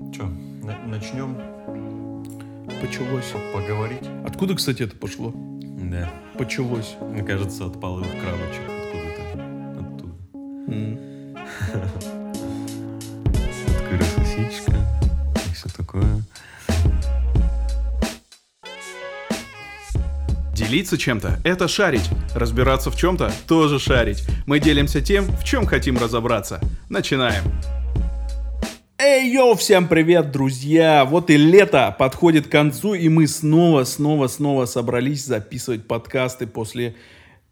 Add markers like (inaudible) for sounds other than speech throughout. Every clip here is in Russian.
Че, начнем Почалось. поговорить? Откуда, кстати, это пошло? Да. Почалось. Мне кажется, от половых крабочек откуда-то. Оттуда. М. (laughs) Открыла сосисочка и все такое. Делиться чем-то – это шарить. Разбираться в чем-то – тоже шарить. Мы делимся тем, в чем хотим разобраться. Начинаем. Йоу, всем привет, друзья! Вот и лето подходит к концу, и мы снова, снова, снова собрались записывать подкасты после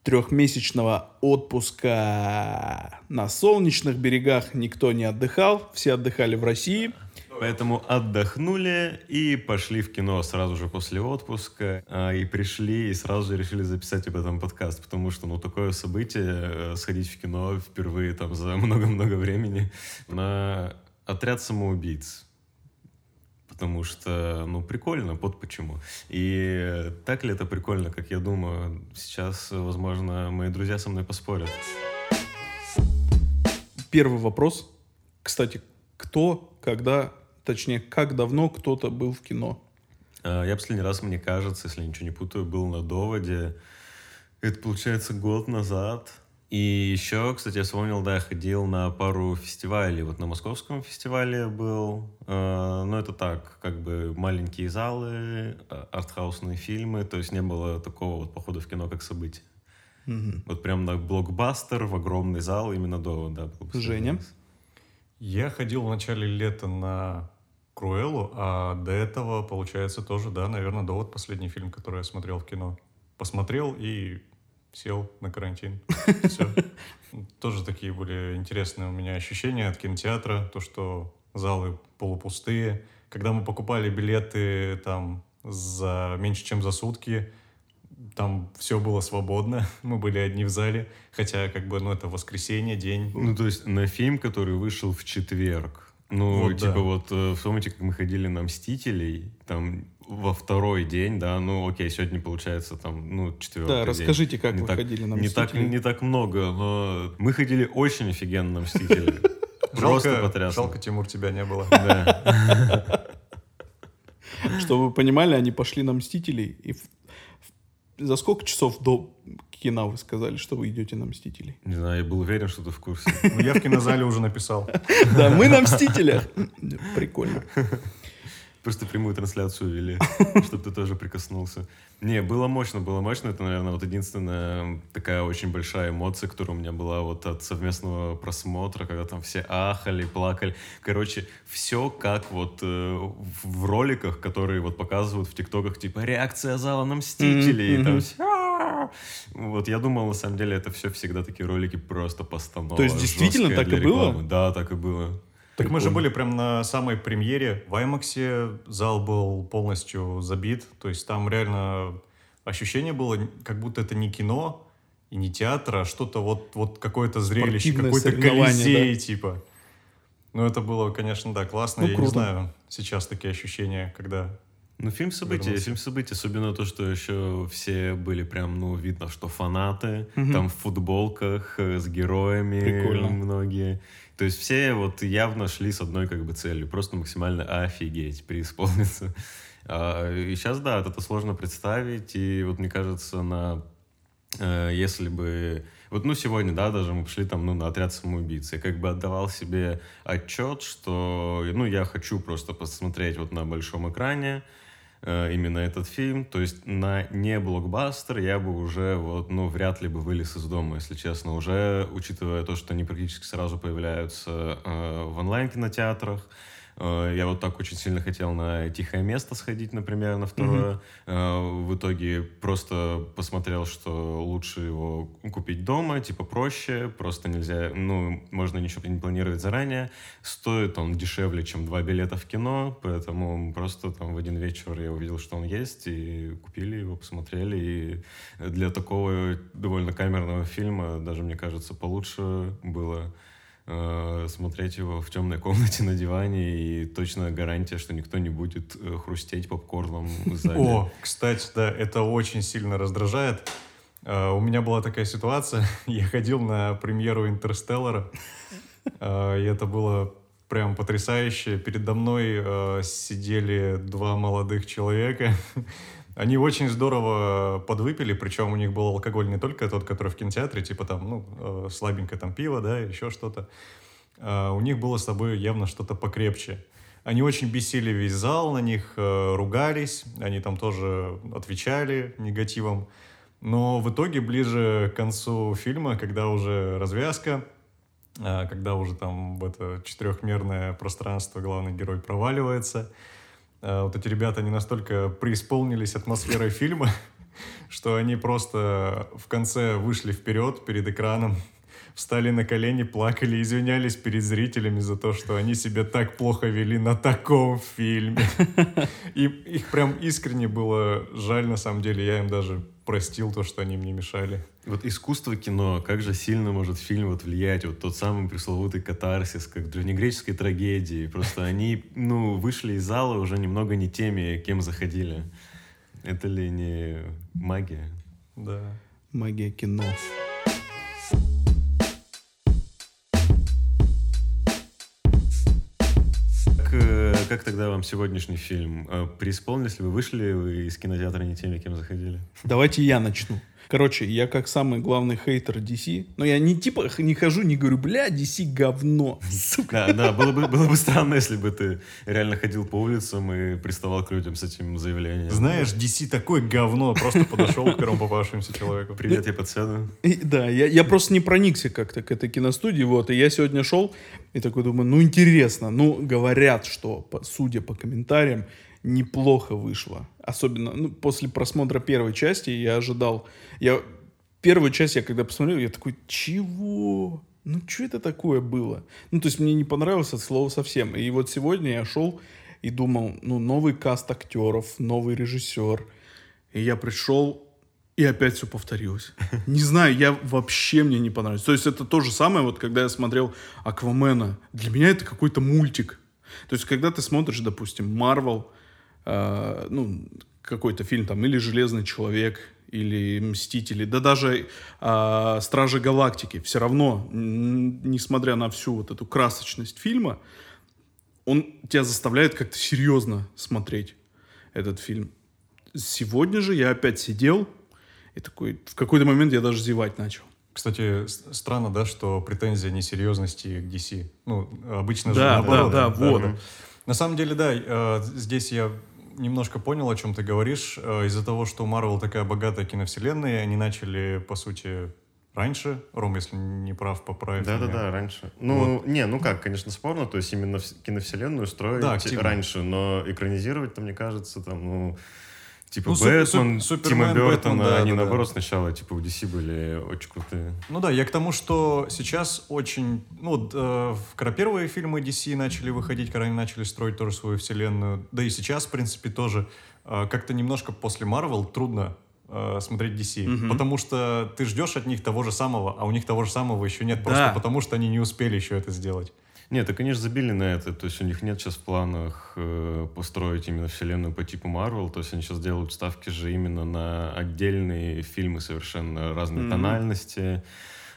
трехмесячного отпуска. На солнечных берегах никто не отдыхал, все отдыхали в России. Поэтому отдохнули и пошли в кино сразу же после отпуска. а, И пришли, и сразу же решили записать об этом подкаст, потому что, ну, такое событие, э, сходить в кино впервые там за (laughs) много-много времени на отряд самоубийц. Потому что, ну, прикольно, вот почему. И так ли это прикольно, как я думаю, сейчас, возможно, мои друзья со мной поспорят. Первый вопрос. Кстати, кто, когда, точнее, как давно кто-то был в кино? А, Я последний раз, мне кажется, если я ничего не путаю, был на доводе. Это, получается, год назад. И еще, кстати, я вспомнил, да, я ходил на пару фестивалей. Вот на московском фестивале был. Э, Ну, это так, как бы маленькие залы, а- артхаусные фильмы. То есть не было такого вот похода в кино как событие. Мгм. Вот прям на блокбастер в огромный зал именно довод, да. Женя? Я ходил в начале лета на Круэллу, а до этого, получается, тоже, да, наверное, довод последний фильм, который я смотрел в кино. Посмотрел и сел на карантин. (laughs) Все. Тоже такие были интересные у меня ощущения от кинотеатра, то, что залы полупустые. Когда мы покупали билеты там за меньше, чем за сутки, там все было свободно, (laughs) мы были одни в зале, хотя как бы, ну, это воскресенье, день. Ну, то есть на фильм, который вышел в четверг. Ну, Вот, типа да. вот, э, вспомните, как мы ходили на «Мстителей», там, во второй день, да, ну, окей, сегодня получается там, ну, четвертый Да, день. расскажите, как Не вы так- ходили на не так, «Мстителей». не так много, но мы ходили очень офигенно на «Мстителей». (laughs) Просто потрясно. жалко, Тимур, тебя не было. Да. (laughs) Чтобы вы понимали, они пошли на Мстителей. И за сколько часов до кино вы сказали, что вы идете на Мстителей? Не знаю, я был уверен, что ты в курсе. Ну, я в кинозале уже написал. (laughs) Да, мы на Мстителях. Прикольно. Просто прямую трансляцию вели, (laughs) чтобы ты тоже прикоснулся. Не, было мощно, было мощно. Это, наверное, вот единственная такая очень большая эмоция, которая у меня была вот от совместного просмотра, когда там все ахали, плакали. Короче, все как вот э, в роликах, которые вот показывают в ТикТоках, типа реакция зала на Мстителей. и там все. Вот я думал, на самом деле, это все всегда такие ролики просто постанова. То есть действительно так и было? Да, так и было. Так мы же были прям на самой премьере. В Аймаксе зал был полностью забит. То есть там реально ощущение было, как будто это не кино и не театр, а что-то вот, вот какое-то зрелище, какой-то колизей, типа. Ну, это было, конечно, да, классно. Ну, Я круто. не знаю сейчас такие ощущения, когда... Ну, фильм события, Вернулся. фильм события. Особенно то, что еще все были прям, ну, видно, что фанаты. Мгм. Там в футболках э, с героями Прикольно. многие. То есть все вот явно шли с одной как бы целью. Просто максимально офигеть, преисполниться. А, и сейчас, да, это сложно представить. И вот мне кажется, на э, если бы... Вот, ну, сегодня, да, даже мы пошли там, ну, на отряд самоубийц. Я как бы отдавал себе отчет, что, ну, я хочу просто посмотреть вот на большом экране э, именно этот фильм. То есть на не блокбастер я бы уже вот, ну, вряд ли бы вылез из дома, если честно. Уже, учитывая то, что они практически сразу появляются э, в онлайн-кинотеатрах, Я вот так очень сильно хотел на «Тихое место» сходить, например, на второе. Э, В итоге просто посмотрел, что лучше его купить дома, типа проще, просто нельзя, ну, можно ничего не планировать заранее. Стоит он дешевле, чем два билета в кино, поэтому просто там в один вечер я увидел, что он есть, и купили его, посмотрели. И для такого довольно камерного фильма, даже, мне кажется, получше было э, смотреть его в темной комнате (laughs) на диване, и точно гарантия, что никто не будет э, хрустеть попкорном сзади. О, кстати, да, это очень сильно раздражает. Э, У меня была такая ситуация. (laughs) Я ходил на премьеру «Интерстеллара», и это было прям потрясающе. Передо мной сидели два молодых человека. (laughs) Они очень здорово подвыпили, причем у них был алкоголь не только тот, который в кинотеатре, типа там, ну, э, слабенькое там пиво, да, еще что-то. Э, у них было с собой явно что-то покрепче. Они очень бесили весь зал, на них э, ругались, они там тоже отвечали негативом. Но в итоге ближе к концу фильма, когда уже развязка, э, когда уже там в это четырехмерное пространство главный герой проваливается, э, вот эти ребята, они настолько преисполнились атмосферой фильма, (laughs) что они просто в конце вышли вперед перед экраном, (laughs) встали на колени, плакали, извинялись перед зрителями за то, что они себя так плохо вели на таком фильме. (laughs) И их прям искренне было жаль, на самом деле. Я им даже простил то, что они мне мешали. Вот искусство кино, как же сильно может фильм вот влиять, вот тот самый пресловутый катарсис, как в древнегреческой трагедии. Просто они, ну, вышли из зала уже немного не теми, кем заходили. Это ли не магия? Да. Магия кино. Как тогда вам сегодняшний фильм? Э, Преисполнились ли вы? Вышли ли вы из кинотеатра не теми, кем заходили? Давайте я начну. Короче, я как самый главный хейтер DC, но я не типа не хожу, не говорю, бля, DC говно. Сука. Да, да, было бы, было бы странно, если бы ты реально ходил по улицам и приставал к людям с этим заявлением. Знаешь, DC такое говно. Просто подошел к первому попавшемуся человеку. Привет, я по цену. И, да, я, я просто не проникся как-то к этой киностудии, вот, и я сегодня шел и такой думаю, ну интересно, ну говорят, что, по- судя по комментариям, неплохо вышло. Особенно, ну, после просмотра первой части я ожидал, я, первую часть я когда посмотрел, я такой, чего? Ну, что это такое было? Ну, то есть мне не понравилось от слова совсем. И вот сегодня я шел и думал, ну, новый каст актеров, новый режиссер. И я пришел, и опять все повторилось. (laughs) Не знаю, я вообще мне не понравилось. То есть это то же самое, вот когда я смотрел Аквамена. Для меня это какой-то мультик. То есть когда ты смотришь, допустим, Марвел, э, ну, какой-то фильм там, или Железный человек, или Мстители, да даже э, Стражи Галактики, все равно, несмотря на всю вот эту красочность фильма, он тебя заставляет как-то серьезно смотреть этот фильм. Сегодня же я опять сидел и такой, в какой-то момент я даже зевать начал. Кстати, странно, да, что претензия несерьезности к DC. Ну, обычно же Да, наоборот. да, да, вот. На самом деле, да, э, здесь я немножко понял, о чем ты говоришь. Э, Из-за того, что у Marvel такая богатая киновселенная, они начали, по сути, раньше. Ром, если не прав, поправь меня. Да-да-да, раньше. Ну, не, ну как, конечно, спорно, то есть именно киновселенную строить Да, активно. раньше, но экранизировать-то, мне кажется, там, ну, типа Ну, Бэтмен, су- Тима Супермен, Бертона, да, они, да, да. наоборот, сначала, типа, у DC были очень крутые. Ну да, я к тому, что сейчас очень... Ну, вот, э, когда первые фильмы DC начали выходить, когда они начали строить тоже свою вселенную, да и сейчас, в принципе, тоже э, как-то немножко после Marvel трудно э, смотреть DC, Мгм. потому что ты ждешь от них того же самого, а у них того же самого еще нет, просто Да. потому что они не успели еще это сделать. Нет, так они же забили на это, то есть у них нет сейчас в планах э, построить именно вселенную по типу Марвел, то есть они сейчас делают ставки же именно на отдельные фильмы совершенно разной Мгм. тональности,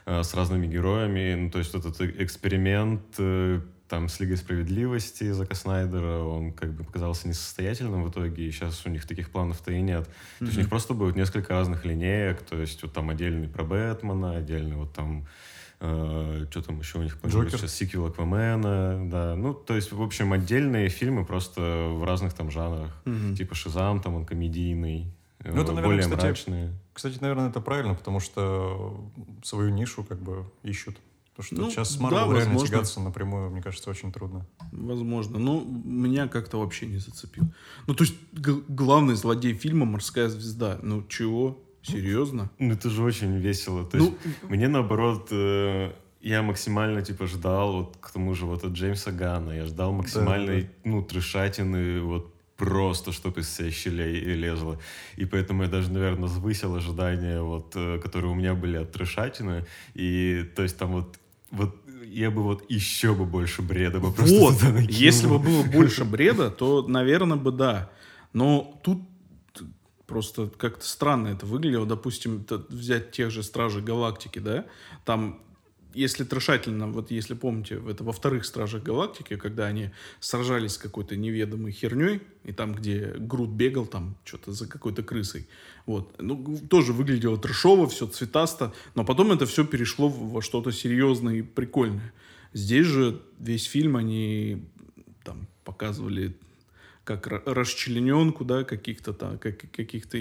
э, с разными героями, ну то есть этот эксперимент э, там с Лигой Справедливости Зака Снайдера, он как бы показался несостоятельным в итоге, и сейчас у них таких планов-то и нет. То есть у них просто будет несколько разных линеек, то есть вот там отдельный про Бэтмена, отдельный вот там что там еще у них планируется сейчас сиквел Аквамена, да, ну то есть в общем отдельные фильмы просто в разных там жанрах, Мгм. типа Шизам там он комедийный, э, Ну, это, наверное, более кстати, мрачные. Кстати, наверное, это правильно, потому что свою нишу как бы ищут. Потому что Ну, сейчас с да, Marvel реально возможно. тягаться напрямую, мне кажется, очень трудно. Возможно. Но меня как-то вообще не зацепил. Ну, то есть, г- главный злодей фильма «Морская звезда». Ну, чего? Серьезно? Ну это же очень весело, то Ну, есть мне наоборот э, я максимально типа ждал вот к тому же вот от Джеймса Гана, я ждал максимальной ну трешатины вот просто, чтобы из всей щелей лезло. И поэтому я даже, наверное, завысил ожидания, вот, э, которые у меня были от трешатины. И то есть там вот, вот я бы вот еще бы больше бреда бы просто вот, если бы было больше бреда, то, наверное, бы да. Но тут просто как-то странно это выглядело. Допустим, взять тех же Стражей Галактики, да? Там если трешательно, вот если помните, это во вторых Стражах Галактики, когда они сражались с какой-то неведомой херней, и там, где Грут бегал там что-то за какой-то крысой, вот, ну, тоже выглядело трешово, все цветасто, но потом это все перешло во что-то серьезное и прикольное. Здесь же весь фильм они там показывали как расчлененку, да, каких-то там, как, каких-то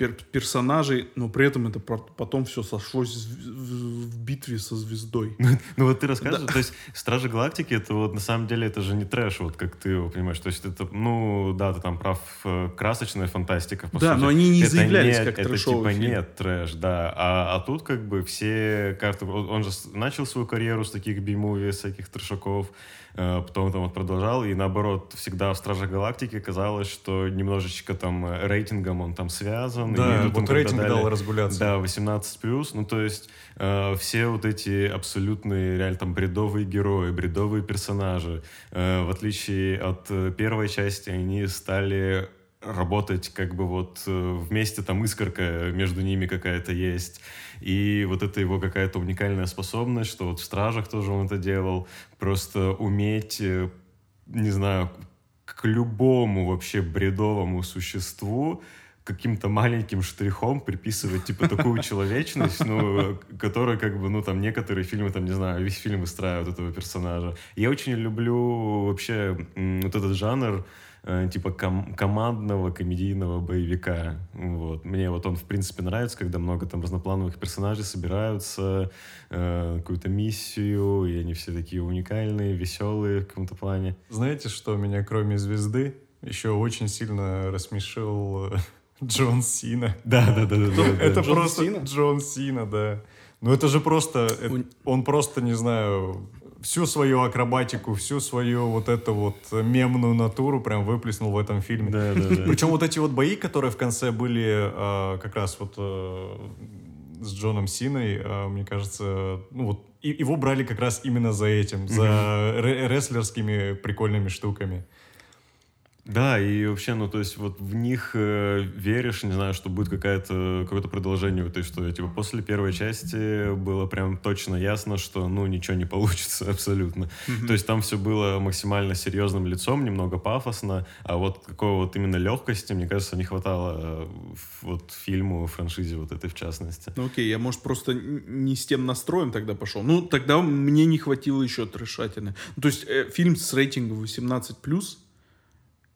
пер персонажей, но при этом это потом все сошлось в, в битве со звездой. (laughs) Ну вот ты рассказываешь, да. то есть Стражи Галактики, это вот на самом деле это же не трэш, вот как ты его понимаешь, то есть это, ну да, ты там прав, э, красочная фантастика, по Да, сути. но они не это заявлялись не, как это типа фильм. нет трэш, да, а, а тут как бы все карты, он же начал свою карьеру с таких би-муви, всяких трэшаков, потом там вот продолжал, и наоборот, всегда в Стражах Галактики казалось, что немножечко там э, рейтингом он там связан. Да, и вот рейтинг дал разгуляться. Да, 18+, ну то есть э, все вот эти абсолютные, реально там бредовые герои, бредовые персонажи, э, в отличие от э, первой части, они стали работать как бы вот э, вместе, там искорка между ними какая-то есть. И вот это его какая-то уникальная способность, что вот в «Стражах» тоже он это делал, просто уметь, э, не знаю, к любому вообще бредовому существу каким-то маленьким штрихом приписывать, типа, такую (laughs) человечность, ну, которая, как бы, ну, там, некоторые фильмы, там, не знаю, весь фильм выстраивают этого персонажа. Я очень люблю вообще вот этот жанр, э, типа ком- командного комедийного боевика. Вот. Мне вот он, в принципе, нравится, когда много там разноплановых персонажей собираются, э, какую-то миссию, и они все такие уникальные, веселые в каком-то плане. Знаете, что меня, кроме звезды, еще очень сильно рассмешил (laughs) Джон Сина. Да, да, да, да. да, это Джон просто Сина? Джон Сина, да. Ну это же просто, он просто, не знаю, всю свою акробатику, всю свою вот эту вот мемную натуру прям выплеснул в этом фильме. Да, да, да. Причем вот эти вот бои, которые в конце были э, как раз вот э, с Джоном Синой, э, мне кажется, ну вот и, его брали как раз именно за этим, за mm-hmm. рестлерскими прикольными штуками. Да, и вообще, ну, то есть вот в них э, веришь, не знаю, что будет какая-то, какое-то продолжение в этой истории. Типа после первой части было прям точно ясно, что, ну, ничего не получится (laughs) абсолютно. Mm-hmm. То есть там все было максимально серьезным лицом, немного пафосно, а вот какой вот именно легкости, мне кажется, не хватало э, вот фильму, франшизе вот этой в частности. Ну окей, я, может, просто не с тем настроем тогда пошел. Ну, тогда мне не хватило еще трешатины. Ну, то есть э, фильм с рейтингом 18+,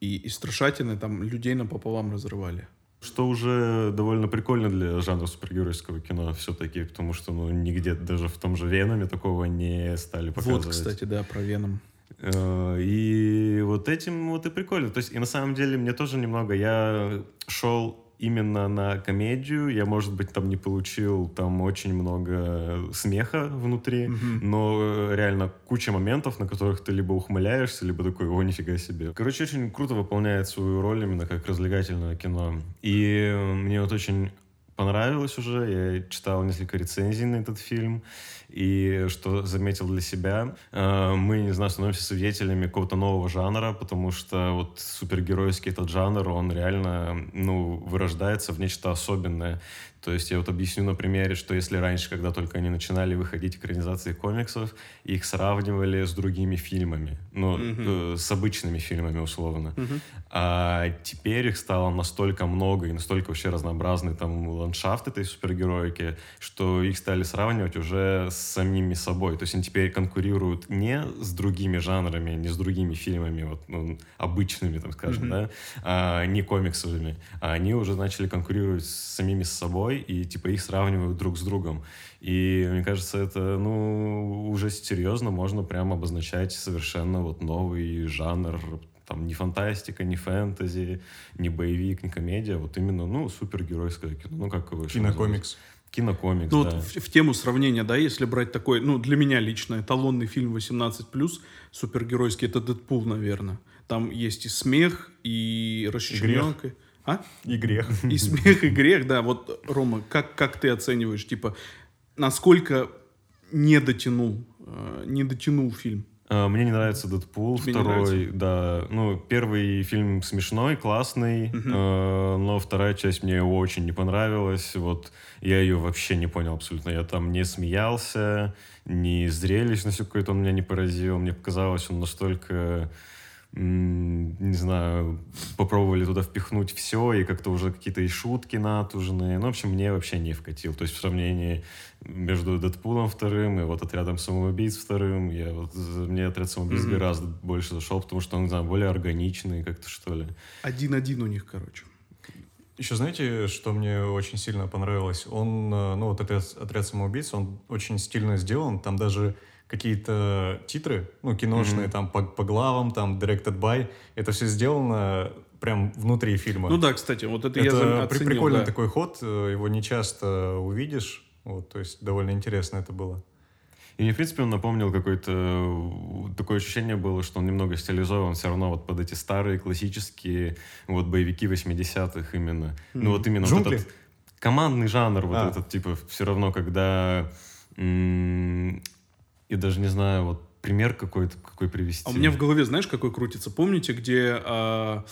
и, и страшатины там людей напополам разрывали. Что уже довольно прикольно для жанра супергеройского кино все-таки, потому что ну, нигде даже в том же Веноме такого не стали показывать. Вот, кстати, да, про Веном. Э, и вот этим вот и прикольно. То есть, и на самом деле мне тоже немного, я шел именно на комедию. Я, может быть, там не получил там очень много смеха внутри, mm-hmm. но реально куча моментов, на которых ты либо ухмыляешься, либо такой, о, нифига себе. Короче, очень круто выполняет свою роль именно как развлекательное кино. И мне вот очень понравилось уже. Я читал несколько рецензий на этот фильм. И что заметил для себя, э, мы, не знаю, становимся свидетелями какого-то нового жанра, потому что вот супергеройский этот жанр, он реально, ну, вырождается в нечто особенное. То есть я вот объясню на примере, что если раньше, когда только они начинали выходить экранизации комиксов, их сравнивали с другими фильмами, ну, mm-hmm. э, с обычными фильмами условно. Mm-hmm. А теперь их стало настолько много и настолько вообще разнообразный там ландшафт этой супергероики, что их стали сравнивать уже с самими собой. То есть они теперь конкурируют не с другими жанрами, не с другими фильмами, вот, ну, обычными, там скажем, mm-hmm. да, а, не комиксовыми, а они уже начали конкурировать с самими собой, собой, и типа их сравнивают друг с другом. И мне кажется, это, ну, уже серьезно можно прям обозначать совершенно вот новый жанр там не фантастика, не фэнтези, не боевик, не комедия, вот именно, ну, супергеройское кино, ну, как его еще Кинокомикс. Кинокомикс, ну, да. Вот в, в тему сравнения, да, если брать такой, ну, для меня лично эталонный фильм 18+, супергеройский, это «Дэдпул», наверное. Там есть и смех, и расчлененка. А? И грех. И смех, и грех, да. Вот, Рома, как, как ты оцениваешь, типа, насколько не дотянул, э, не дотянул фильм? А, Мне не нравится Дэдпул, Тебе не второй, да. Ну, первый фильм смешной, классный, Мгм. э, но вторая часть мне очень не понравилась. Вот я ее вообще не понял абсолютно. Я там не смеялся, ни зрелищностью какой-то он меня не поразил. Мне показалось, он настолько не знаю, попробовали туда впихнуть все, и как-то уже какие-то и шутки натужные. Ну, в общем, мне вообще не вкатил. То есть в сравнении между Дэдпулом вторым и вот отрядом самоубийц вторым, я вот, мне отряд самоубийц Мгм. гораздо больше зашел, потому что он, не знаю, более органичный как-то, что ли. Один-один у них, короче. Еще знаете, что мне очень сильно понравилось? Он, э, ну вот отряд, отряд самоубийц, он очень стильно сделан. Там даже какие-то титры, ну, киношные, Мгм. там по, по главам, там directed by. Это все сделано прям внутри фильма. Ну да, кстати, вот это, я Это при- оценил, прикольный да. такой ход, э, его не часто увидишь. Вот, то есть довольно интересно это было. И мне, в принципе, он напомнил какое-то... э, Такое ощущение было, что он немного стилизован все равно вот под эти старые классические вот боевики 80-х именно. Ну Мгм. вот именно вот Джунгли? этот командный жанр вот А. этот, типа, все равно, когда... Я даже не знаю, вот пример какой-то, какой привести. А у меня в голове, знаешь, какой крутится? Помните, где а,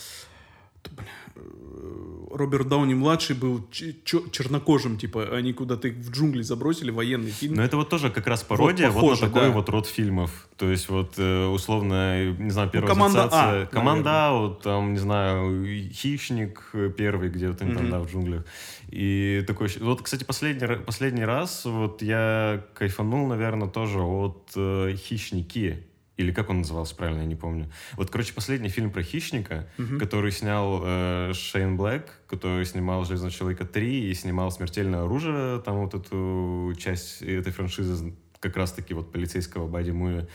Роберт Дауни младший был чернокожим, типа они куда-то их в джунгли забросили, военный фильм. Но это вот тоже как раз пародия вот, похоже, на такой да. вот род фильмов. То есть вот э, условно, не знаю, первая «Команда А», ассоциация- Команда наверное. А, вот там, не знаю, Хищник первый, где вот они там, Мгм. да, в джунглях. И такой... Вот, кстати, последний, последний раз вот я кайфанул, наверное, тоже от э, Хищники. Или как он назывался правильно, я не помню. Вот, короче, последний фильм про хищника, Мгм. который снял э, Шейн Блэк, который снимал «Железного человека 3» и снимал «Смертельное оружие», там вот эту часть этой франшизы как раз-таки вот полицейского бади-муви.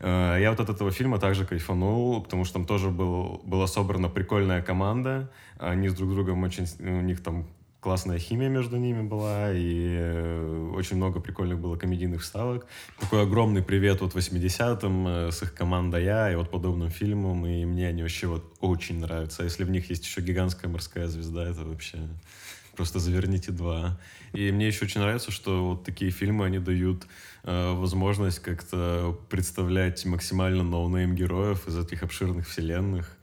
Э, Я вот от этого фильма также кайфанул, потому что там тоже был, была собрана прикольная команда. Они с друг другом очень... У них там классная химия между ними была, и э, очень много прикольных было комедийных вставок. Такой огромный привет вот 80-м э, с их командой «А» и вот подобным фильмам, и мне они вообще вот очень нравятся. А если в них есть еще гигантская морская звезда, это вообще просто заверните два. И мне еще очень нравится, что вот такие фильмы, они дают э, возможность как-то представлять максимально no-name героев из этих обширных вселенных,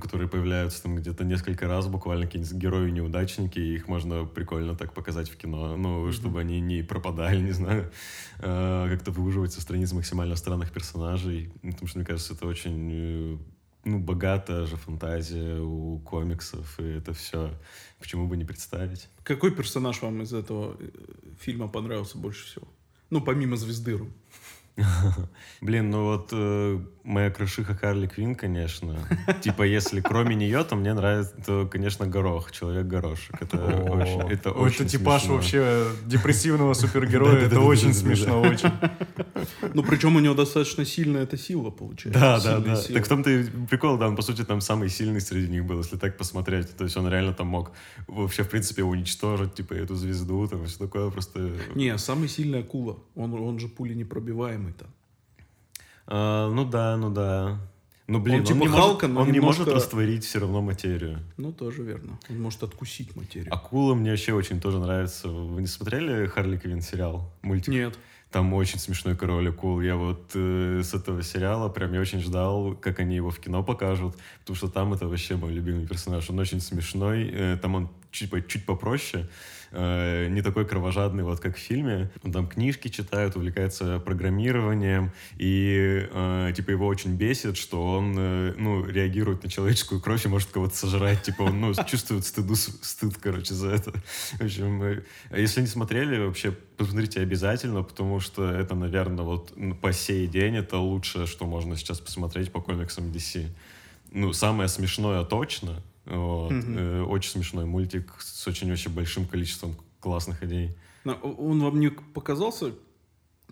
которые появляются там где-то несколько раз, буквально какие-нибудь герои-неудачники, и их можно прикольно так показать в кино, ну, чтобы они не пропадали, (laughs) не знаю, э, как-то выуживать со страниц максимально странных персонажей, потому что, мне кажется, это очень э, ну, богатая же фантазия у комиксов, и это все почему бы не представить. Какой персонаж вам из этого э, фильма понравился больше всего? Ну, помимо Звездыру. (laughs) Блин, ну вот э, моя крышиха Харли Квин, конечно. (laughs) Типа, если кроме нее, то мне нравится, то, конечно, Горох, Человек-горошек. Это очень, это очень это типаж вообще депрессивного (laughs) супергероя. Это очень смешно, очень. Ну, причем у него достаточно сильная эта сила получается. Да, да, да. Так в том-то и прикол, да, он, по сути, там самый сильный среди них был, если так посмотреть. То есть он реально там мог вообще, в принципе, уничтожить, типа, эту звезду, там, и все такое, просто... Не, самый сильный акула. Он, он же пули непробиваемый-то. А, ну да, ну да. Ну, блин, Он он, типа не, Халка, может, он не немножко- может растворить все равно материю. Ну, тоже верно. Он может откусить материю. Акула мне вообще очень тоже нравится. Вы не смотрели Харли Квин сериал? Мультик? Нет. Там очень смешной король акул. Я вот э, с этого сериала прям я очень ждал, как они его в кино покажут, потому что там это вообще мой любимый персонаж. Он очень смешной, э, там он чуть, чуть попроще, э, не такой кровожадный, вот как в фильме. Он там книжки читает, увлекается программированием, и э, типа его очень бесит, что он э, ну, реагирует на человеческую кровь и может кого-то сожрать. Типа он ну, чувствует стыду, стыд, короче, за это. В общем, э, если не смотрели, вообще посмотрите обязательно, потому что это, наверное, вот по сей день это лучшее, что можно сейчас посмотреть по комиксам DC. Ну, самое смешное точно. Вот. Э, очень смешной мультик с очень-очень большим количеством классных идей. Но Он вам не показался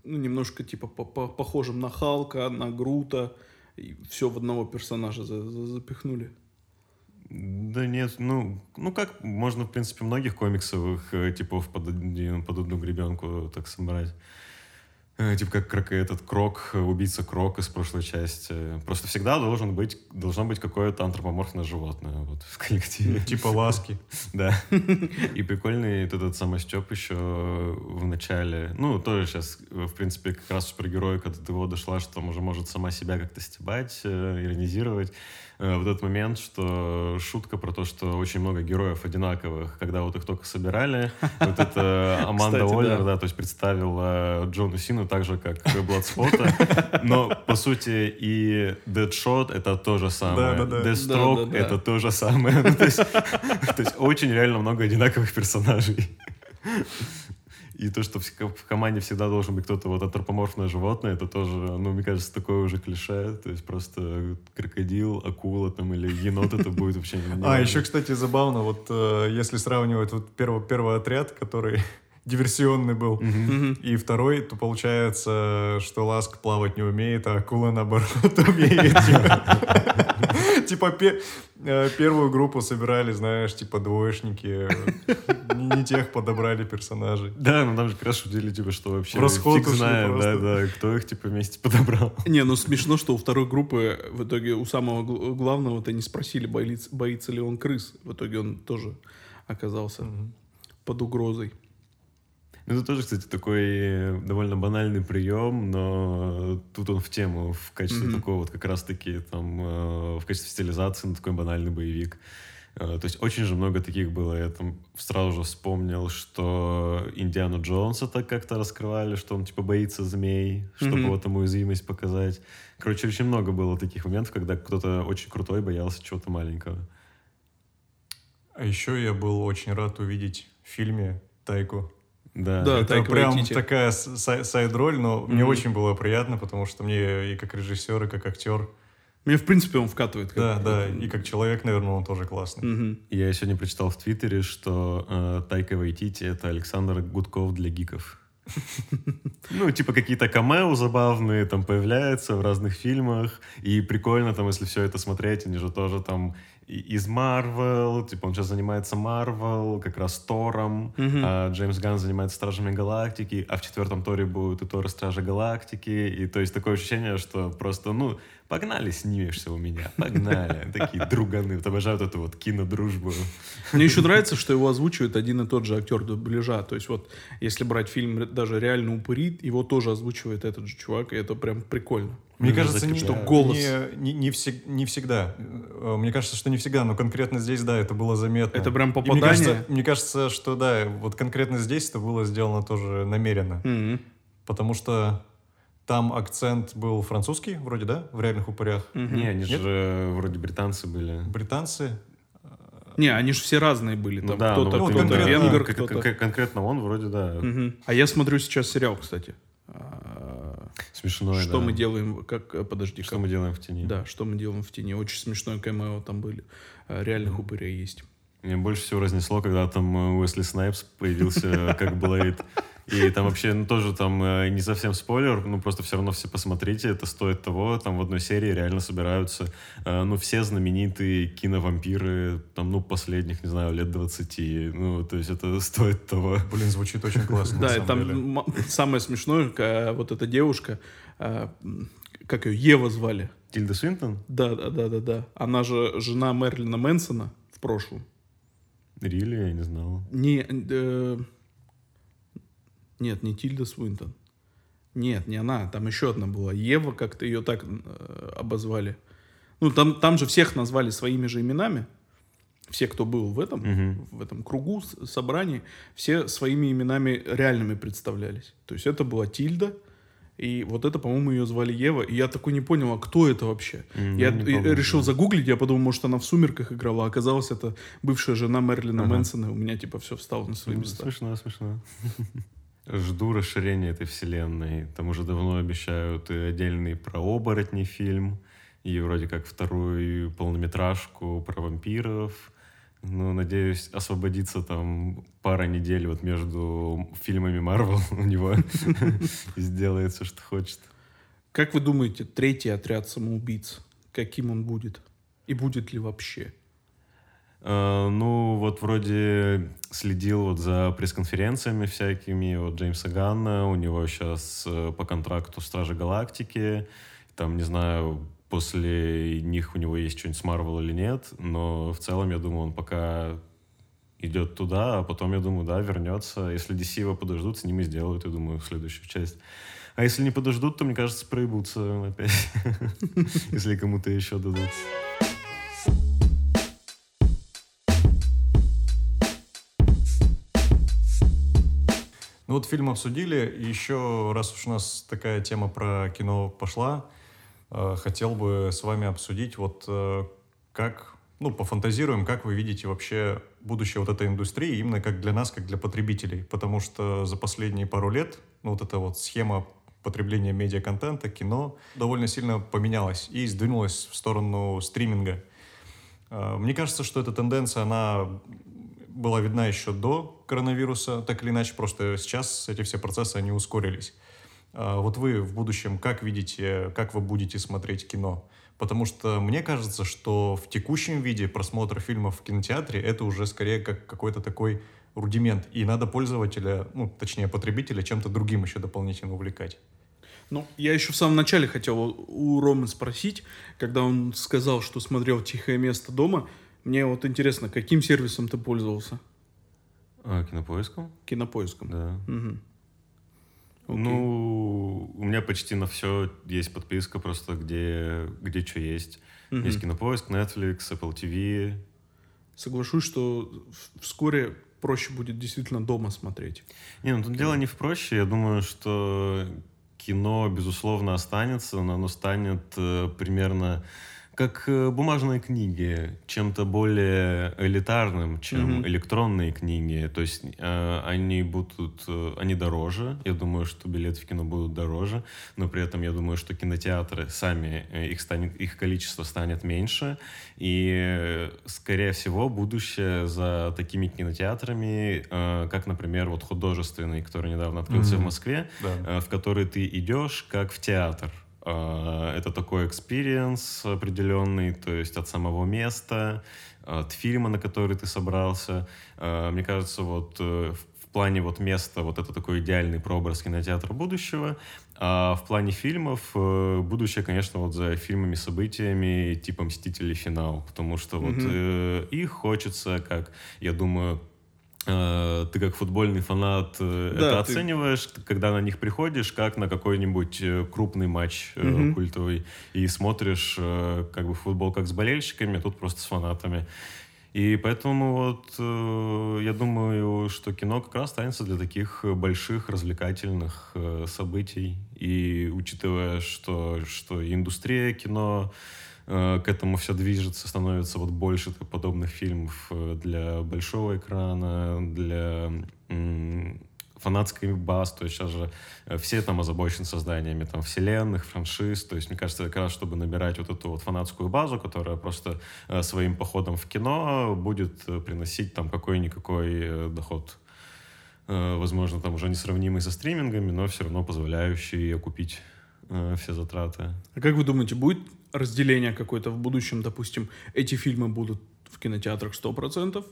ну, немножко типа по- по- похожим на Халка, на Грута? И все в одного персонажа за- за- запихнули. Да нет, ну, ну как можно, в принципе, многих комиксовых э, типов под, под одну гребенку так собрать. Э, Типа как этот Крок, э, убийца Крок из прошлой части. Просто всегда должен быть, должно быть какое-то антропоморфное животное вот, в коллективе. Типа (laughs) ласки. Да. И прикольный этот самый Степ еще в начале. Ну, тоже сейчас, в принципе, как раз супергерой, когда до его дошла, что там уже может сама себя как-то стебать, э, иронизировать. Э, Вот этот момент, что шутка про то, что очень много героев одинаковых, когда вот их только собирали, вот это (laughs) Аманда да. да, то есть представила Джону Сину так же, как Бладспота, но, по сути, и Дэдшот — это то же самое. Deathstroke это то же самое. (laughs) Ну, То есть то есть очень реально много одинаковых персонажей. И то, что в в команде всегда должен быть кто-то вот антропоморфное животное, это тоже, ну, мне кажется, такое уже клише. То есть просто крокодил, акула там или енот это будет вообще не А, еще, кстати, забавно, вот э, если сравнивать вот первый, первый отряд, который диверсионный был, Мгм. и второй, то получается, что Ласк плавать не умеет, а акула, наоборот, (laughs) умеет. (laughs) Типа пе- э, первую группу собирали, знаешь, типа двоечники, не тех подобрали персонажей. Да, ну там же как раз шутили, типа, что вообще фиг знает, да, да, кто их, типа, вместе подобрал. Не, ну смешно, что у второй группы в итоге у самого гл- главного-то не спросили, боится ли он крыс. В итоге он тоже оказался под угрозой. Ну, это тоже, кстати, такой э, довольно банальный прием, но тут он в тему в качестве Мгм. такого вот как раз-таки там э, в качестве стилизации на такой банальный боевик. Э, То есть очень же много таких было. Я там сразу же вспомнил, что Индиану Джонса так как-то раскрывали, что он типа боится змей, чтобы Мгм. вот ему уязвимость показать. Короче, очень много было таких моментов, когда кто-то очень крутой боялся чего-то маленького. А еще я был очень рад увидеть в фильме Тайку. Да. Да. Это прям Вайтити. такая сай- сайд-роль, но мне Мгм. очень было приятно, потому что мне и как режиссер, и как актер, Мне, в принципе, он вкатывает. как- да, да, и как человек, наверное, он тоже классный. Мгм. Я сегодня прочитал в Твиттере, что э, Тайка Вайтити — это Александр Гудков для гиков. (laughs) Ну, типа какие-то камео забавные там появляются в разных фильмах. И прикольно там, если все это смотреть, они же тоже там из Марвел, типа он сейчас занимается Марвел, как раз Тором, Мгм. а Джеймс Ганн занимается Стражами Галактики, а в четвертом Торе будут и Торы Стражи Галактики. И то есть такое ощущение, что просто, ну, погнали, снимешься у меня, погнали. (laughs) Такие друганы, вот обожают эту вот кинодружбу. Мне еще (laughs) нравится, что его озвучивает один и тот же актер дубляжа. То есть вот, если брать фильм даже реально упыри, его тоже озвучивает этот же чувак, и это прям прикольно. Мне кажется, не, Что голос. не, не, не всег- не всегда. Э, Мне кажется, что не всегда, но конкретно здесь, да, это было заметно. Это прям И мне попадание. кажется, мне кажется, что да, вот конкретно здесь это было сделано тоже намеренно. Мгм. Потому что там акцент был французский, вроде, да, в реальных упырях. Мгм. Не, они Нет? же вроде британцы были. Британцы. Не, они же все разные были. Ну Там да, кто-то, ну вот кто-то конкретно- венгер, кто-то... кон- конкретно он вроде, да, Мгм. А я смотрю сейчас сериал, кстати. А, смешной, Что да. мы делаем, как, э, подожди, Что как- мы делаем в тени? Да, что мы делаем в тени. Очень смешное камео там были. А, Реальных упырей есть. Мне больше всего разнесло, когда там э, Уэсли Снайпс появился как Блейд. И там вообще, ну, тоже там э, не совсем спойлер, ну, просто все равно все посмотрите, это стоит того. Там в одной серии реально собираются, э, ну, все знаменитые киновампиры, там, ну, последних, не знаю, лет 20. Ну, то есть это (laughs) стоит того. Блин, звучит очень классно. Да, там самое смешное, ка- вот эта девушка, как ее, Ева звали. Тильда Свинтон? Да, да, да, да, да. Она же жена Мерлина Мэнсона в прошлом. Рили, я не знал. Не, э, нет, не Тильда Свинтон. Нет, не она, там еще одна была. Ева, как-то ее так э, обозвали. Ну, там, там же всех назвали своими же именами. Все, кто был в этом, Мгм. в этом кругу собрании, все своими именами реальными представлялись. То есть это была Тильда, и вот это, по-моему, ее звали Ева. И я такой не понял, а кто это вообще? М, Я помню, решил загуглить, я подумал, может, она в «Сумерках» играла, оказалось, это бывшая жена Мерлина Ага. Мэнсона. У меня, типа, все встало на свои Ну, места. Смешно, смешно. (laughs) Жду расширения этой вселенной. Там уже давно обещают и отдельный про оборотней фильм, и вроде как вторую полнометражку про вампиров. Ну, надеюсь, освободится там пара недель вот между фильмами Марвел (laughs) у него и сделает все, что хочет. Как вы думаете, третий отряд самоубийц, каким он будет? И будет ли вообще? Э, ну, вот вроде следил вот за пресс-конференциями всякими, вот Джеймса Ганна, у него сейчас э, по контракту Стражи Галактики, там, не знаю, после них у него есть что-нибудь с Марвел или нет, но в целом, я думаю, он пока идет туда, а потом, я думаю, да, вернется. Если DC его подождут, с ними сделают, я думаю, следующую часть. А если не подождут, то, мне кажется, проебутся опять. (laughs) Если кому-то еще дадут. Ну вот фильм обсудили, и еще раз уж у нас такая тема про кино пошла, э, хотел бы с вами обсудить вот э, как, ну, пофантазируем, как вы видите вообще будущее вот этой индустрии, именно как для нас, как для потребителей, потому что за последние пару лет, ну, вот эта вот схема потребления медиаконтента, кино довольно сильно поменялась и сдвинулась в сторону стриминга. Э, мне кажется, что эта тенденция, она была видна еще до коронавируса, так или иначе, просто сейчас эти все процессы, они ускорились. А вот вы в будущем как видите, как вы будете смотреть кино? Потому что мне кажется, что в текущем виде просмотр фильмов в кинотеатре это уже скорее как какой-то такой рудимент. И надо пользователя, ну, точнее, потребителя чем-то другим еще дополнительно увлекать. Ну, я еще в самом начале хотел у Ромы спросить, когда он сказал, что смотрел «Тихое место дома», мне вот интересно, каким сервисом ты пользовался? А, кинопоиском? Кинопоиском. Да. Угу. Ну, у меня почти на все есть подписка, просто где, где что есть. Угу. Есть кинопоиск, Netflix, Apple TV. Соглашусь, что вскоре проще будет действительно дома смотреть. Не, ну тут дело не в проще. Я думаю, что кино, безусловно, останется, но оно станет э, примерно как э, бумажные книги, чем-то более элитарным, чем mm-hmm. электронные книги. То есть э, они будут, э, они дороже. Я думаю, что билеты в кино будут дороже, но при этом я думаю, что кинотеатры сами э, их станет, их количество станет меньше, и э, скорее всего будущее за такими кинотеатрами, э, как, например, вот художественный, который недавно открылся mm-hmm. в Москве, да. э, в который ты идешь как в театр. А, это такой experience определенный, то есть от самого места, от фильма, на который ты собрался. А, мне кажется, вот э, в плане вот места вот это такой идеальный прообраз кинотеатра будущего. А в плане фильмов э, будущее, конечно, вот за фильмами, событиями типа «Мстители. Финал», потому что mm-hmm. вот э, их хочется, как, я думаю, ты как футбольный фанат э, да, это ты... оцениваешь, когда на них приходишь, как на какой-нибудь э, крупный матч угу. культовый, и смотришь как бы футбол как с болельщиками, а тут просто с фанатами. И поэтому вот я думаю, что кино как раз останется для таких больших развлекательных событий. И учитывая, что, что индустрия кино Э, к этому все движется, становится вот больше подобных фильмов э, для большого экрана, для фанатской баз, то есть сейчас же э, все там озабочены созданиями там вселенных, франшиз, то есть мне кажется, как раз чтобы набирать вот эту вот фанатскую базу, которая просто своим походом в кино будет приносить там какой-никакой доход возможно, там уже несравнимый со стримингами, но все равно позволяющий окупить все затраты. А как вы думаете, будет разделение какое-то в будущем, допустим, эти фильмы будут в кинотеатрах 100%,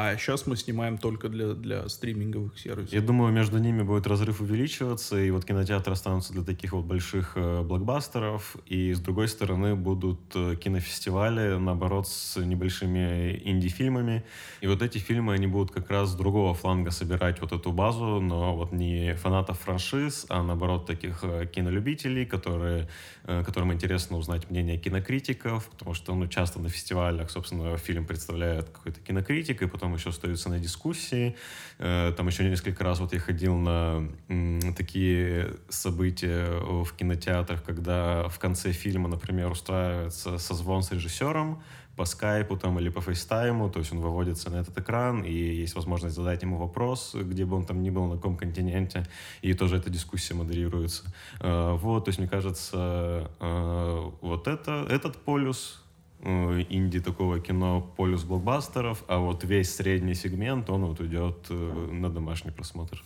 а сейчас мы снимаем только для, для стриминговых сервисов. Я думаю, между ними будет разрыв увеличиваться, и вот кинотеатры останутся для таких вот больших э, блокбастеров, и с другой стороны будут э, кинофестивали, наоборот, с небольшими инди-фильмами. И вот эти фильмы, они будут как раз с другого фланга собирать вот эту базу, но вот не фанатов франшиз, а наоборот таких э, кинолюбителей, которые, э, которым интересно узнать мнение кинокритиков, потому что ну, часто на фестивалях, собственно, фильм представляет какой-то кинокритик, и потом потом еще остаются на дискуссии. Э, там еще несколько раз вот я ходил на такие события в кинотеатрах, когда в конце фильма, например, устраивается созвон с режиссером по скайпу там или по фейстайму, то есть он выводится на этот экран, и есть возможность задать ему вопрос, где бы он там ни был, на каком континенте, и тоже эта дискуссия модерируется. Э, вот, то есть мне кажется, э, вот это, этот полюс инди такого кино полюс блокбастеров, а вот весь средний сегмент, он вот идет э, на домашний просмотр.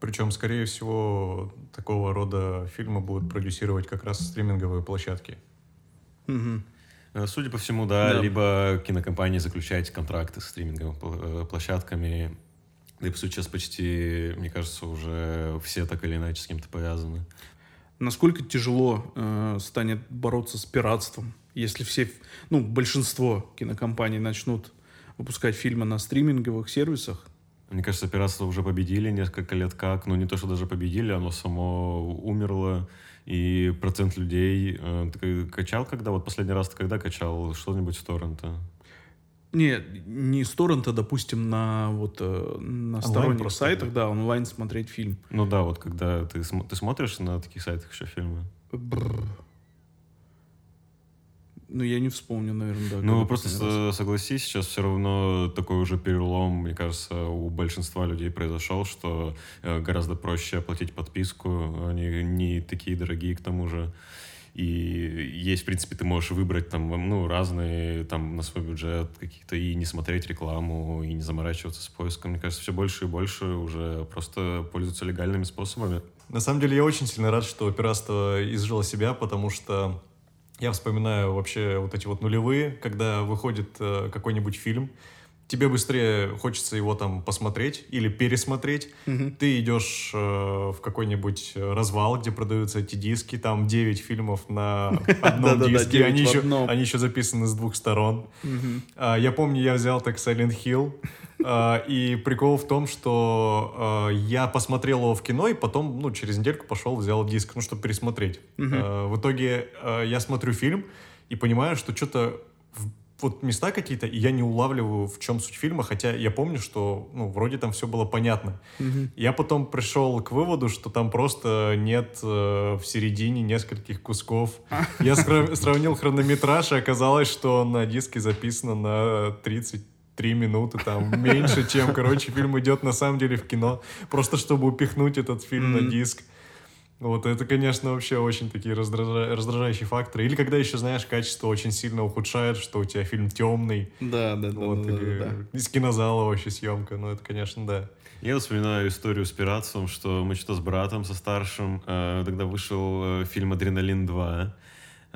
Причем, скорее всего, такого рода фильмы будут продюсировать как раз стриминговые площадки. Угу. Э, Судя по всему, да, Да. либо кинокомпании заключаете контракты с стриминговыми пл- э, площадками. Да и, по сути, сейчас почти, мне кажется, уже все так или иначе с кем-то повязаны. Насколько тяжело э, станет бороться с пиратством, если все, ну, большинство кинокомпаний начнут выпускать фильмы на стриминговых сервисах? Мне кажется, пиратство уже победили несколько лет как. Ну, не то, что даже победили, оно само умерло. И процент людей... э, ты качал когда? Вот последний раз ты когда качал что-нибудь с торрента? Не, не с торрента, допустим, на вот э, на сторонних сайтах, да, онлайн смотреть фильм. Ну да, вот когда ты, см- ты смотришь на таких сайтах еще фильмы. Бррр. Ну, я не вспомню, наверное, да. Ну, просто последний раз. с- согласись, сейчас все равно такой уже перелом, мне кажется, у большинства людей произошел, что э, гораздо проще оплатить подписку, они не такие дорогие к тому же. И есть, в принципе, ты можешь выбрать там, ну, разные, там, на свой бюджет какие-то, и не смотреть рекламу, и не заморачиваться с поиском. Мне кажется, все больше и больше уже просто пользуются легальными способами. На самом деле я очень сильно рад, что пиратство изжило себя, потому что я вспоминаю вообще вот эти вот нулевые, когда выходит э, какой-нибудь фильм, тебе быстрее хочется его там посмотреть или пересмотреть. Ты идешь э, в какой-нибудь развал, где продаются эти диски, там 9 фильмов на (laughs) одном диске, 9 они еще, они еще записаны с двух сторон. А, Я помню, я взял так Silent Hill, (laughs) а, и прикол в том, что а, я посмотрел его в кино, и потом, ну, через недельку пошел, взял диск, ну, чтобы пересмотреть. В итоге я смотрю фильм и понимаю, что что-то вот места какие-то, и я не улавливаю, в чем суть фильма, хотя я помню, что, ну, вроде там все было понятно. Я потом пришел к выводу, что там просто нет э, в середине нескольких кусков. (laughs) Я сра- сравнил хронометраж, и оказалось, что на диске записано на 33 минуты, там (laughs) меньше, чем, короче, фильм идет на самом деле в кино, просто чтобы упихнуть этот фильм на диск. Вот это, конечно, вообще очень такие раздража- раздражающие факторы. Или когда еще, знаешь, качество очень сильно ухудшает, что у тебя фильм темный, Да, да, да, вот, да, да, или да. из кинозала вообще съемка, ну это, конечно, да. Я вспоминаю историю с пиратством, что мы что-то с братом, со старшим, э, тогда вышел э, фильм «Адреналин 2».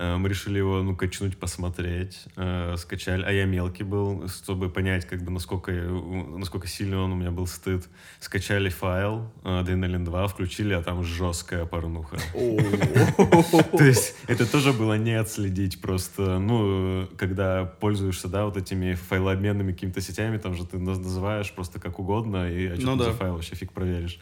Э, мы решили его, ну, качнуть, посмотреть, э, скачали. А я мелкий был, чтобы понять, как бы, насколько, у- насколько сильно он у меня был стыд. Скачали файл э, «Адреналин 2», включили, а там жесткая порнуха. То есть это тоже было не отследить просто, ну, э, когда пользуешься, да, вот этими файлообменными какими-то сетями, там же ты наз- называешь просто как угодно, и а что Ну за файл вообще фиг проверишь.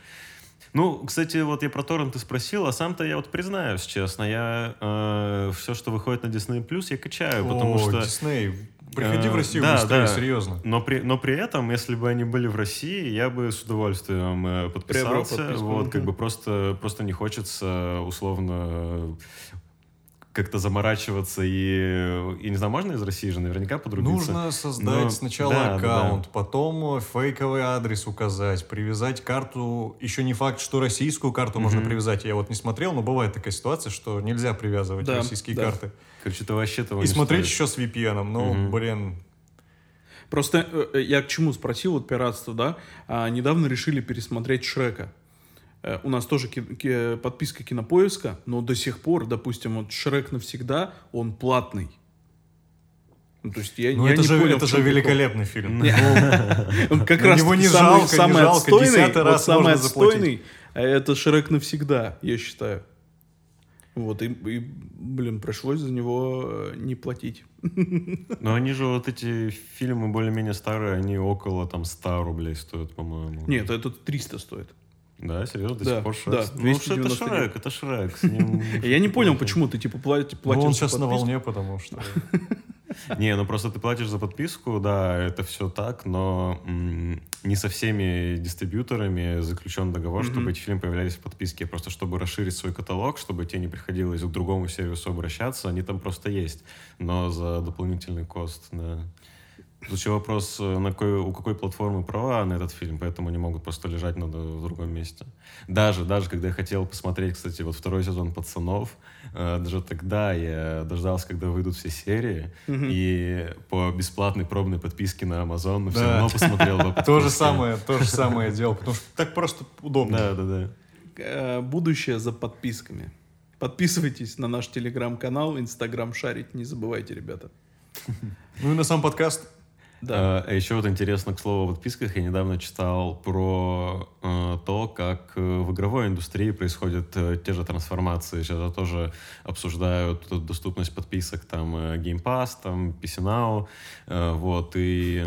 Ну, кстати, вот я про торренты спросил, а сам-то я вот признаюсь честно, я все, что выходит на Disney+, я качаю, потому О, что... Дисней, приходи Э, в Россию да, быстрее, да. серьезно. Но при, но при этом, если бы они были в России, я бы с удовольствием э, подписался. Вот, как бы просто, просто не хочется условно как-то заморачиваться и, и не знаю, можно из России же наверняка подрубиться. Нужно создать Но- сначала да, да, да. аккаунт, потом фейковый адрес указать, привязать карту. Еще не факт, что российскую карту можно Мгм. привязать. Я вот не смотрел, но бывает такая ситуация, что нельзя привязывать Да, российские да. карты. Короче, это вообще того И не смотреть стоит. еще с VPN. Ну, Мгм. блин, Просто э, я к чему спросил, вот пиратство, да? А, недавно решили пересмотреть Шрека. Э, у нас тоже ки- ки- подписка кинопоиска, но до сих пор, допустим, вот Шрек навсегда, он платный. Ну, то есть я, ну я это не же, понял, это же чем прикол. великолепный фильм. (laughs) Он как Ну, раз самый, самый отстойный, десятый вот раз самый отстойный, а это Шрек навсегда, я считаю. Вот, и, и, блин, пришлось за него э, не платить. (laughs) Но они же вот эти фильмы более-менее старые, они около там 100 рублей стоят, по-моему. Нет, этот 300 стоит. Да, серьезно, до Да, сих пор Шрек? да, Ну, что это 299. Шрек, это Шрек. (laughs) Я не понял, почему ты типа платишь Ну, он сейчас на волне, потому что... (laughs) Не, ну просто ты платишь за подписку, да, это все так, но не со всеми дистрибьюторами заключен договор, чтобы эти фильмы появлялись в подписке. Просто чтобы расширить свой каталог, чтобы тебе не приходилось к другому сервису обращаться, они там просто есть, но за дополнительный кост, да. Тут еще вопрос, э, на какой, у какой платформы права на этот фильм, поэтому они могут просто лежать на, в другом месте. Даже, даже когда я хотел посмотреть, кстати, вот второй сезон «Пацанов», э, даже тогда я дождался, когда выйдут все серии, Мгм. и по бесплатной пробной подписке на Amazon, но все Да. равно посмотрел по (laughs) То же самое, то же самое дело, потому что так просто удобно. Да, да, да. Э, Будущее за подписками. Подписывайтесь на наш телеграм-канал, инстаграм шарить, не забывайте, ребята. Ну и на сам подкаст. Да. А еще вот интересно, к слову, о подписках я недавно читал про э, то, как э, в игровой индустрии происходят э, те же трансформации. Сейчас тоже обсуждают доступность подписок, там, э, Game Pass, там, PC Now, э, вот, и...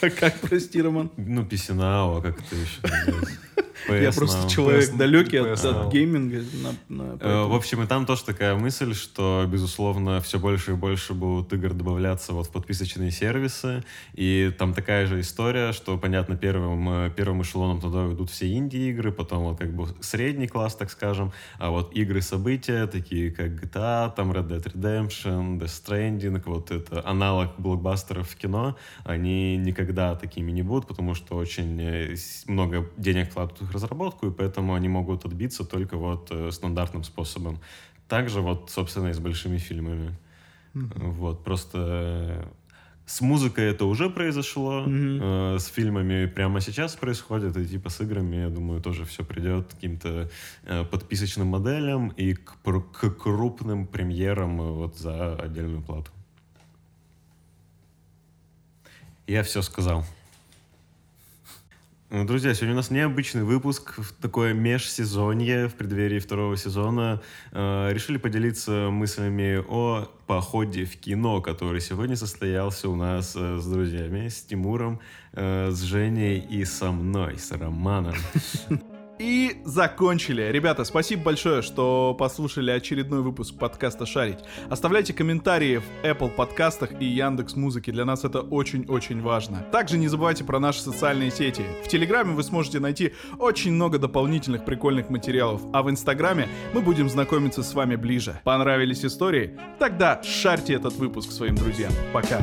Как, как, прости, Роман? Ну, Now, а как это еще называется? (laughs) Я просто человек далекий от, гейминга. Э, в общем, и там тоже такая мысль, что, безусловно, все больше и больше будут игр добавляться вот в подписочные сервисы. И там такая же история, что, понятно, первым, э, первым эшелоном туда идут все инди-игры, потом вот как бы средний класс, так скажем, а вот игры-события, такие как GTA, там Red Dead Redemption, Death Stranding, вот это аналог блокбастеров в кино, они никогда такими не будут, потому что очень э, много денег вкладывают в их разработку, и поэтому они могут отбиться только вот э, стандартным способом. Также вот, собственно, и с большими фильмами. Mm-hmm. Вот, просто э, с музыкой это уже произошло, mm-hmm. э, с фильмами прямо сейчас происходит, и типа с играми, я думаю, тоже все придет к каким-то э, подписочным моделям и к, к крупным премьерам вот за отдельную плату. Я все сказал. Ну, друзья, сегодня у нас необычный выпуск, такое межсезонье в преддверии второго сезона. Э, решили поделиться мыслями о походе в кино, который сегодня состоялся у нас э, с друзьями, с Тимуром, э, с Женей и со мной, с Романом. И закончили. Ребята, спасибо большое, что послушали очередной выпуск подкаста «Шарить». Оставляйте комментарии в Apple подкастах и Яндекс Музыке. Для нас это очень-очень важно. Также не забывайте про наши социальные сети. В Телеграме вы сможете найти очень много дополнительных прикольных материалов, а в Инстаграме мы будем знакомиться с вами ближе. Понравились истории? Тогда шарьте этот выпуск своим друзьям. Пока.